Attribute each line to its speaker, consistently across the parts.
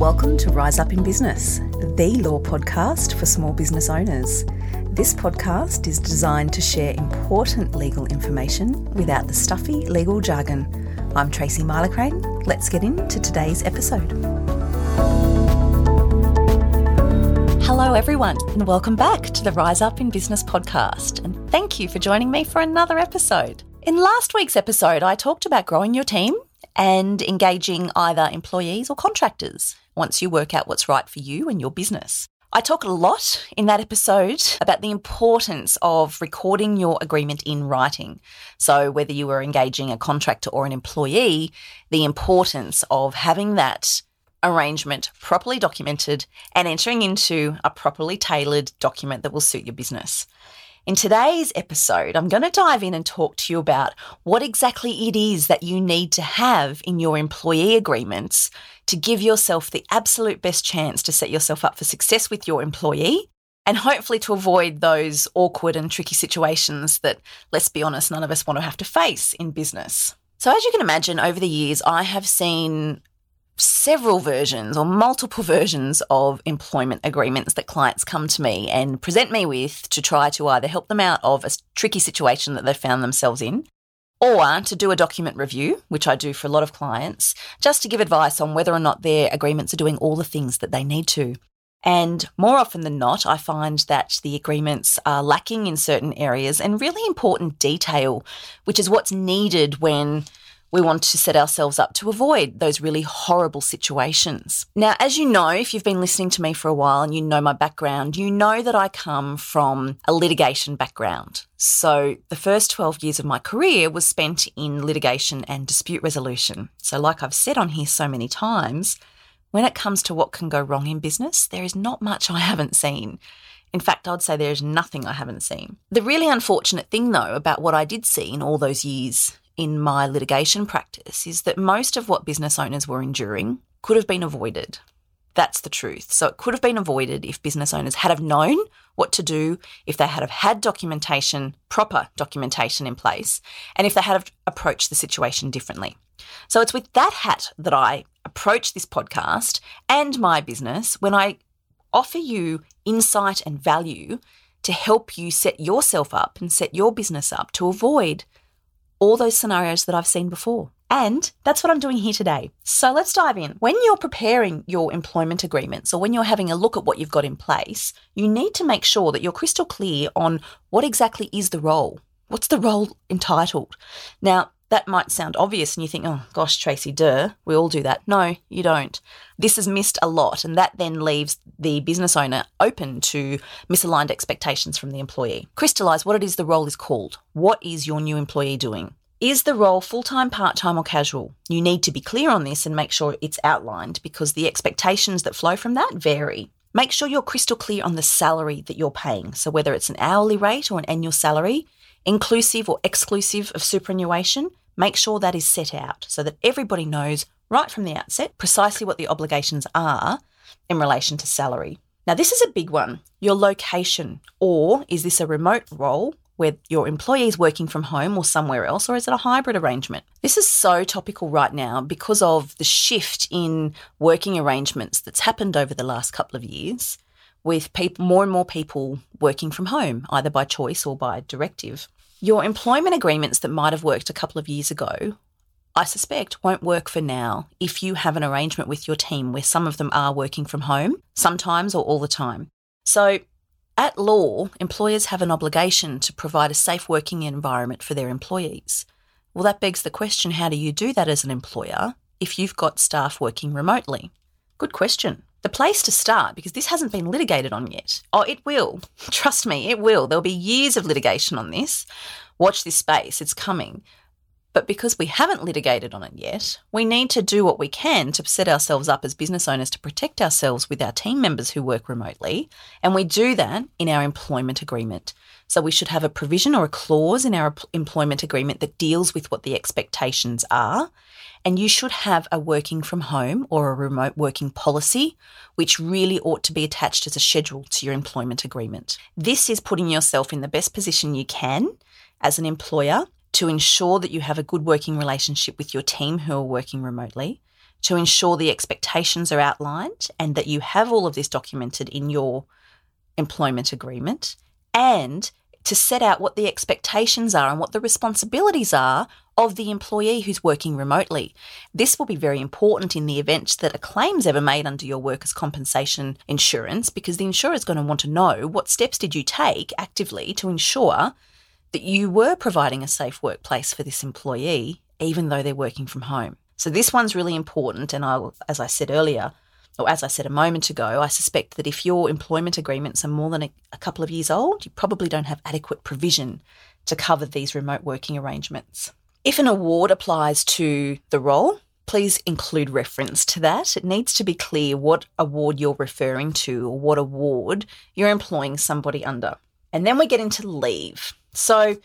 Speaker 1: Welcome to Rise Up in Business, the law podcast for small business owners. This podcast is designed to share important legal information without the stuffy legal jargon. I'm Tracy Milacrane. Let's get into today's episode. Hello, everyone, and welcome back to the Rise Up in Business podcast. And thank you for joining me for another episode. In last week's episode, I talked about growing your team and engaging either employees or contractors once you work out what's right for you and your business. I talk a lot in that episode about the importance of recording your agreement in writing. So, whether you are engaging a contractor or an employee, the importance of having that arrangement properly documented and entering into a properly tailored document that will suit your business. In today's episode, I'm going to dive in and talk to you about what exactly it is that you need to have in your employee agreements to give yourself the absolute best chance to set yourself up for success with your employee and hopefully to avoid those awkward and tricky situations that, let's be honest, none of us want to have to face in business. So, as you can imagine, over the years, I have seen several versions or multiple versions of employment agreements that clients come to me and present me with to try to either help them out of a tricky situation that they've found themselves in or to do a document review, which I do for a lot of clients, just to give advice on whether or not their agreements are doing all the things that they need to. And more often than not, I find that the agreements are lacking in certain areas and really important detail, which is what's needed when we want to set ourselves up to avoid those really horrible situations. Now, as you know, if you've been listening to me for a while and you know my background, you know that I come from a litigation background. So, the first 12 years of my career was spent in litigation and dispute resolution. So, like I've said on here so many times, when it comes to what can go wrong in business, there is not much I haven't seen. In fact, I'd say there's nothing I haven't seen. The really unfortunate thing, though, about what I did see in all those years in my litigation practice is that most of what business owners were enduring could have been avoided. That's the truth. So it could have been avoided if business owners had have known what to do, if they had have had documentation, proper documentation in place, and if they had have approached the situation differently. So it's with that hat that I approach this podcast and my business when I offer you insight and value to help you set yourself up and set your business up to avoid all those scenarios that I've seen before. And that's what I'm doing here today. So let's dive in. When you're preparing your employment agreements or when you're having a look at what you've got in place, you need to make sure that you're crystal clear on what exactly is the role. What's the role entitled? Now, that might sound obvious and you think, oh gosh, Tracy, duh, we all do that. No, you don't. This is missed a lot, and that then leaves the business owner open to misaligned expectations from the employee. Crystallize what it is the role is called. What is your new employee doing? Is the role full time, part time, or casual? You need to be clear on this and make sure it's outlined because the expectations that flow from that vary. Make sure you're crystal clear on the salary that you're paying. So, whether it's an hourly rate or an annual salary, inclusive or exclusive of superannuation, make sure that is set out so that everybody knows right from the outset precisely what the obligations are in relation to salary. Now, this is a big one your location, or is this a remote role where your employee is working from home or somewhere else, or is it a hybrid arrangement? This is so topical right now because of the shift in working arrangements that's happened over the last couple of years with more and more people working from home, either by choice or by directive. Your employment agreements that might have worked a couple of years ago, I suspect, won't work for now if you have an arrangement with your team where some of them are working from home, sometimes or all the time. So, at law, employers have an obligation to provide a safe working environment for their employees. Well, that begs the question how do you do that as an employer if you've got staff working remotely? Good question. The place to start, because this hasn't been litigated on yet. Oh, it will. Trust me, it will. There'll be years of litigation on this. Watch this space, it's coming. But because we haven't litigated on it yet, we need to do what we can to set ourselves up as business owners to protect ourselves with our team members who work remotely. And we do that in our employment agreement. So we should have a provision or a clause in our employment agreement that deals with what the expectations are and you should have a working from home or a remote working policy, which really ought to be attached as a schedule to your employment agreement. This is putting yourself in the best position you can as an employer to ensure that you have a good working relationship with your team who are working remotely, to ensure the expectations are outlined and that you have all of this documented in your employment agreement, and to set out what the expectations are and what the responsibilities are of the employee who's working remotely. This will be very important in the event that a claim's ever made under your workers' compensation insurance because the insurer is going to want to know what steps did you take actively to ensure that you were providing a safe workplace for this employee even though they're working from home. So this one's really important and I as I said earlier, or as I said a moment ago, I suspect that if your employment agreements are more than a, a couple of years old, you probably don't have adequate provision to cover these remote working arrangements. If an award applies to the role, please include reference to that. It needs to be clear what award you're referring to or what award you're employing somebody under. And then we get into leave. So,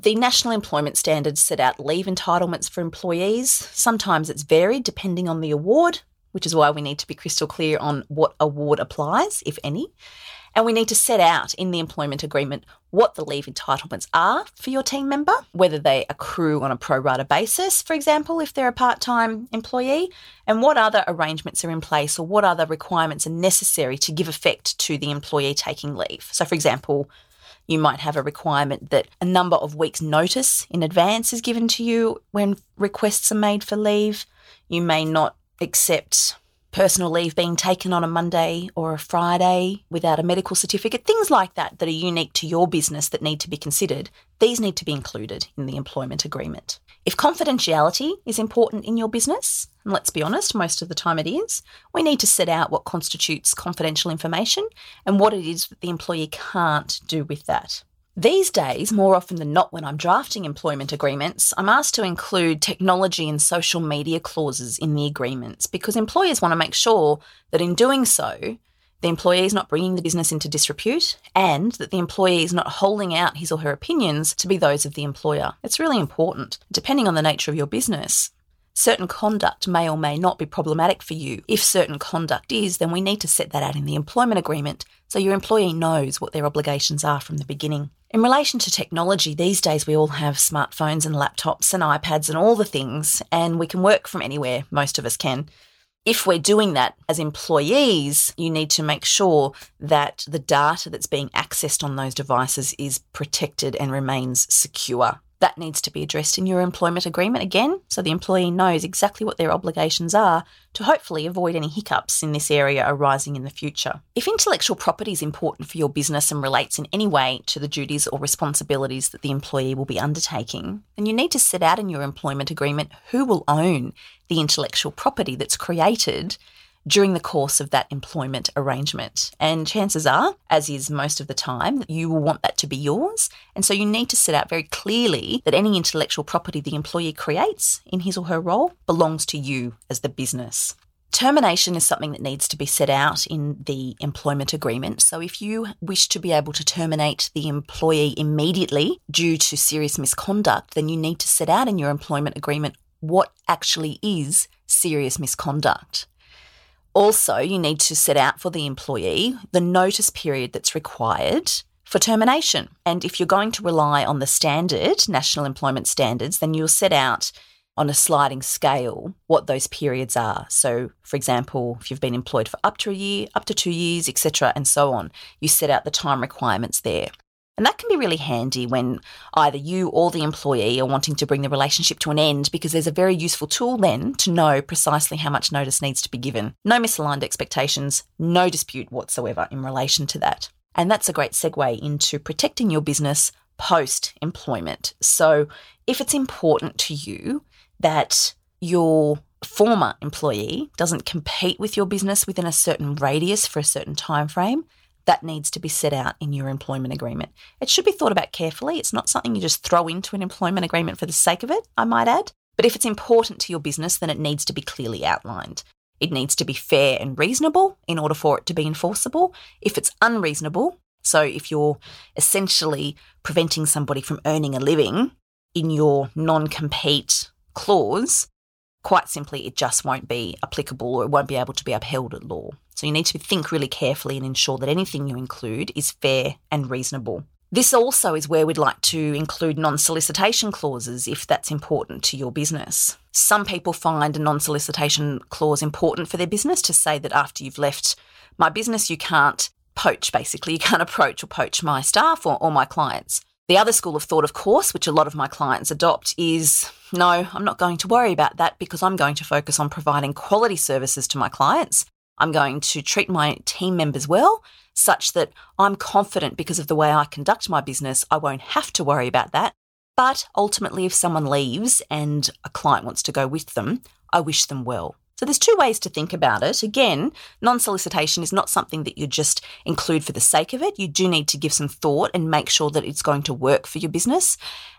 Speaker 1: the National Employment Standards set out leave entitlements for employees. Sometimes it's varied depending on the award, which is why we need to be crystal clear on what award applies, if any. And we need to set out in the employment agreement what the leave entitlements are for your team member, whether they accrue on a pro rata basis, for example, if they're a part time employee, and what other arrangements are in place or what other requirements are necessary to give effect to the employee taking leave. So, for example, you might have a requirement that a number of weeks' notice in advance is given to you when requests are made for leave. You may not accept personal leave being taken on a Monday or a Friday without a medical certificate, things like that that are unique to your business that need to be considered, these need to be included in the employment agreement. If confidentiality is important in your business, and let's be honest, most of the time it is, we need to set out what constitutes confidential information and what it is that the employee can't do with that. These days, more often than not, when I'm drafting employment agreements, I'm asked to include technology and social media clauses in the agreements because employers want to make sure that in doing so, the employee is not bringing the business into disrepute and that the employee is not holding out his or her opinions to be those of the employer. It's really important, depending on the nature of your business. Certain conduct may or may not be problematic for you. If certain conduct is, then we need to set that out in the employment agreement so your employee knows what their obligations are from the beginning. In relation to technology, these days we all have smartphones and laptops and iPads and all the things, and we can work from anywhere, most of us can. If we're doing that as employees, you need to make sure that the data that's being accessed on those devices is protected and remains secure. That needs to be addressed in your employment agreement again, so the employee knows exactly what their obligations are to hopefully avoid any hiccups in this area arising in the future. If intellectual property is important for your business and relates in any way to the duties or responsibilities that the employee will be undertaking, then you need to set out in your employment agreement who will own the intellectual property that's created during the course of that employment arrangement. And chances are, as is most of the time, that you will want that to be yours. And so you need to set out very clearly that any intellectual property the employee creates in his or her role belongs to you as the business. Termination is something that needs to be set out in the employment agreement. So, if you wish to be able to terminate the employee immediately due to serious misconduct, then you need to set out in your employment agreement what actually is serious misconduct. Also, you need to set out for the employee the notice period that's required for termination. And if you're going to rely on the standard, national employment standards, then you'll set out on a sliding scale what those periods are. So, for example, if you've been employed for up to a year, up to two years, etc., and so on, you set out the time requirements there. And that can be really handy when either you or the employee are wanting to bring the relationship to an end because there's a very useful tool then to know precisely how much notice needs to be given. No misaligned expectations, no dispute whatsoever in relation to that. And that's a great segue into protecting your business post employment. So if it's important to you that your former employee doesn't compete with your business within a certain radius for a certain time frame, that needs to be set out in your employment agreement. It should be thought about carefully. It's not something you just throw into an employment agreement for the sake of it, I might add. But if it's important to your business, then it needs to be clearly outlined. It needs to be fair and reasonable in order for it to be enforceable. If it's unreasonable, so if you're essentially preventing somebody from earning a living in your non compete clause, quite simply, it just won't be applicable or it won't be able to be upheld at law. So you need to think really carefully and ensure that anything you include is fair and reasonable. This also is where we'd like to include non solicitation clauses if that's important to your business. Some people find a non solicitation clause important for their business to say that after you've left my business, you can't poach, basically. You can't approach or poach my staff or, or my clients. The other school of thought, of course, which a lot of my clients adopt, is no, I'm not going to worry about that because I'm going to focus on providing quality services to my clients. I'm going to treat my team members well, such that I'm confident because of the way I conduct my business, I won't have to worry about that. But ultimately, if someone leaves and a client wants to go with them, I wish them well. So there's two ways to think about it. Again, non-solicitation is not something that you just include for the sake of it. You do need to give some thought and make sure that it's going to work for your business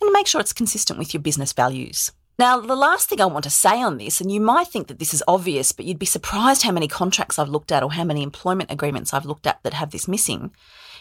Speaker 1: and make sure it's consistent with your business values. Now, the last thing I want to say on this, and you might think that this is obvious, but you'd be surprised how many contracts I've looked at or how many employment agreements I've looked at that have this missing,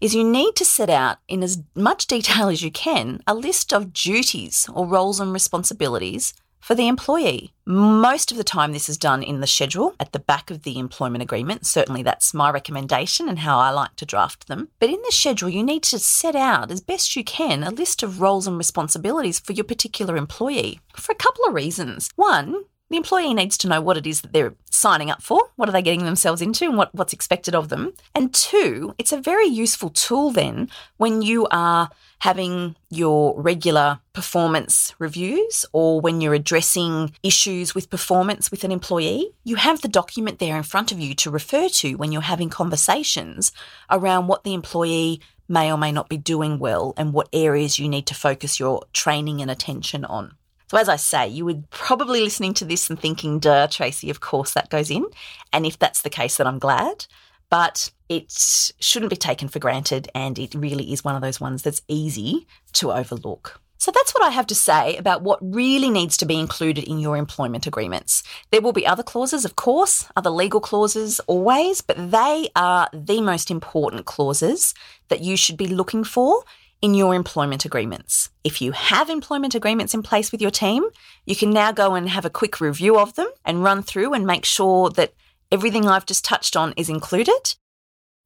Speaker 1: is you need to set out in as much detail as you can a list of duties or roles and responsibilities for the employee. Most of the time, this is done in the schedule at the back of the employment agreement. Certainly, that's my recommendation and how I like to draft them. But in the schedule, you need to set out as best you can a list of roles and responsibilities for your particular employee for a couple of reasons. One, the employee needs to know what it is that they're signing up for, what are they getting themselves into, and what, what's expected of them. And two, it's a very useful tool then when you are having your regular performance reviews or when you're addressing issues with performance with an employee. You have the document there in front of you to refer to when you're having conversations around what the employee may or may not be doing well and what areas you need to focus your training and attention on. So, as I say, you would probably listening to this and thinking, duh, Tracy, of course that goes in. And if that's the case, then I'm glad. But it shouldn't be taken for granted. And it really is one of those ones that's easy to overlook. So that's what I have to say about what really needs to be included in your employment agreements. There will be other clauses, of course, other legal clauses always, but they are the most important clauses that you should be looking for in your employment agreements. If you have employment agreements in place with your team, you can now go and have a quick review of them and run through and make sure that everything I've just touched on is included.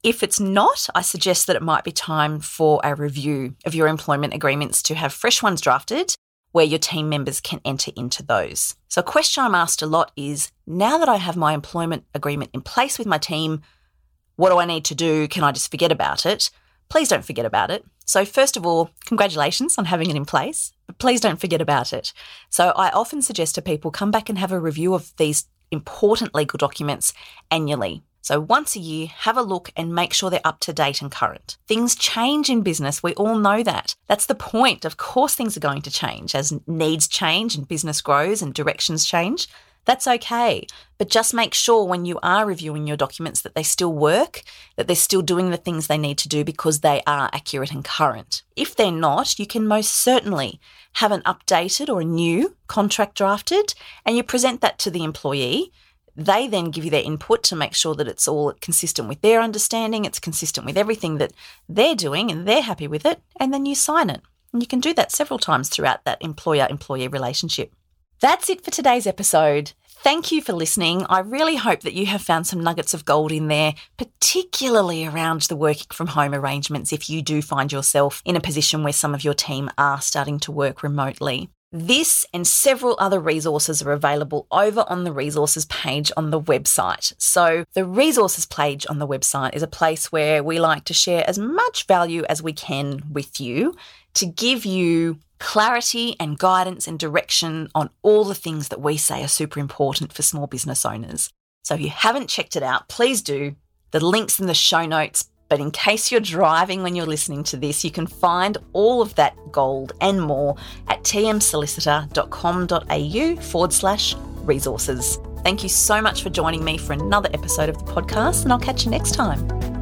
Speaker 1: If it's not, I suggest that it might be time for a review of your employment agreements to have fresh ones drafted where your team members can enter into those. So, a question I'm asked a lot is now that I have my employment agreement in place with my team, what do I need to do? Can I just forget about it? Please don't forget about it. So, first of all, congratulations on having it in place, but please don't forget about it. So, I often suggest to people come back and have a review of these important legal documents annually. So, once a year, have a look and make sure they're up to date and current. Things change in business. We all know that. That's the point. Of course, things are going to change as needs change and business grows and directions change. That's okay. But just make sure when you are reviewing your documents that they still work, that they're still doing the things they need to do because they are accurate and current. If they're not, you can most certainly have an updated or a new contract drafted and you present that to the employee. They then give you their input to make sure that it's all consistent with their understanding, it's consistent with everything that they're doing and they're happy with it, and then you sign it. And you can do that several times throughout that employer employee relationship. That's it for today's episode. Thank you for listening. I really hope that you have found some nuggets of gold in there, particularly around the working from home arrangements if you do find yourself in a position where some of your team are starting to work remotely. This and several other resources are available over on the resources page on the website. So, the resources page on the website is a place where we like to share as much value as we can with you to give you clarity and guidance and direction on all the things that we say are super important for small business owners. So if you haven't checked it out, please do. The link's in the show notes. But in case you're driving when you're listening to this, you can find all of that gold and more at tmsolicitor.com.au forward slash resources. Thank you so much for joining me for another episode of the podcast, and I'll catch you next time.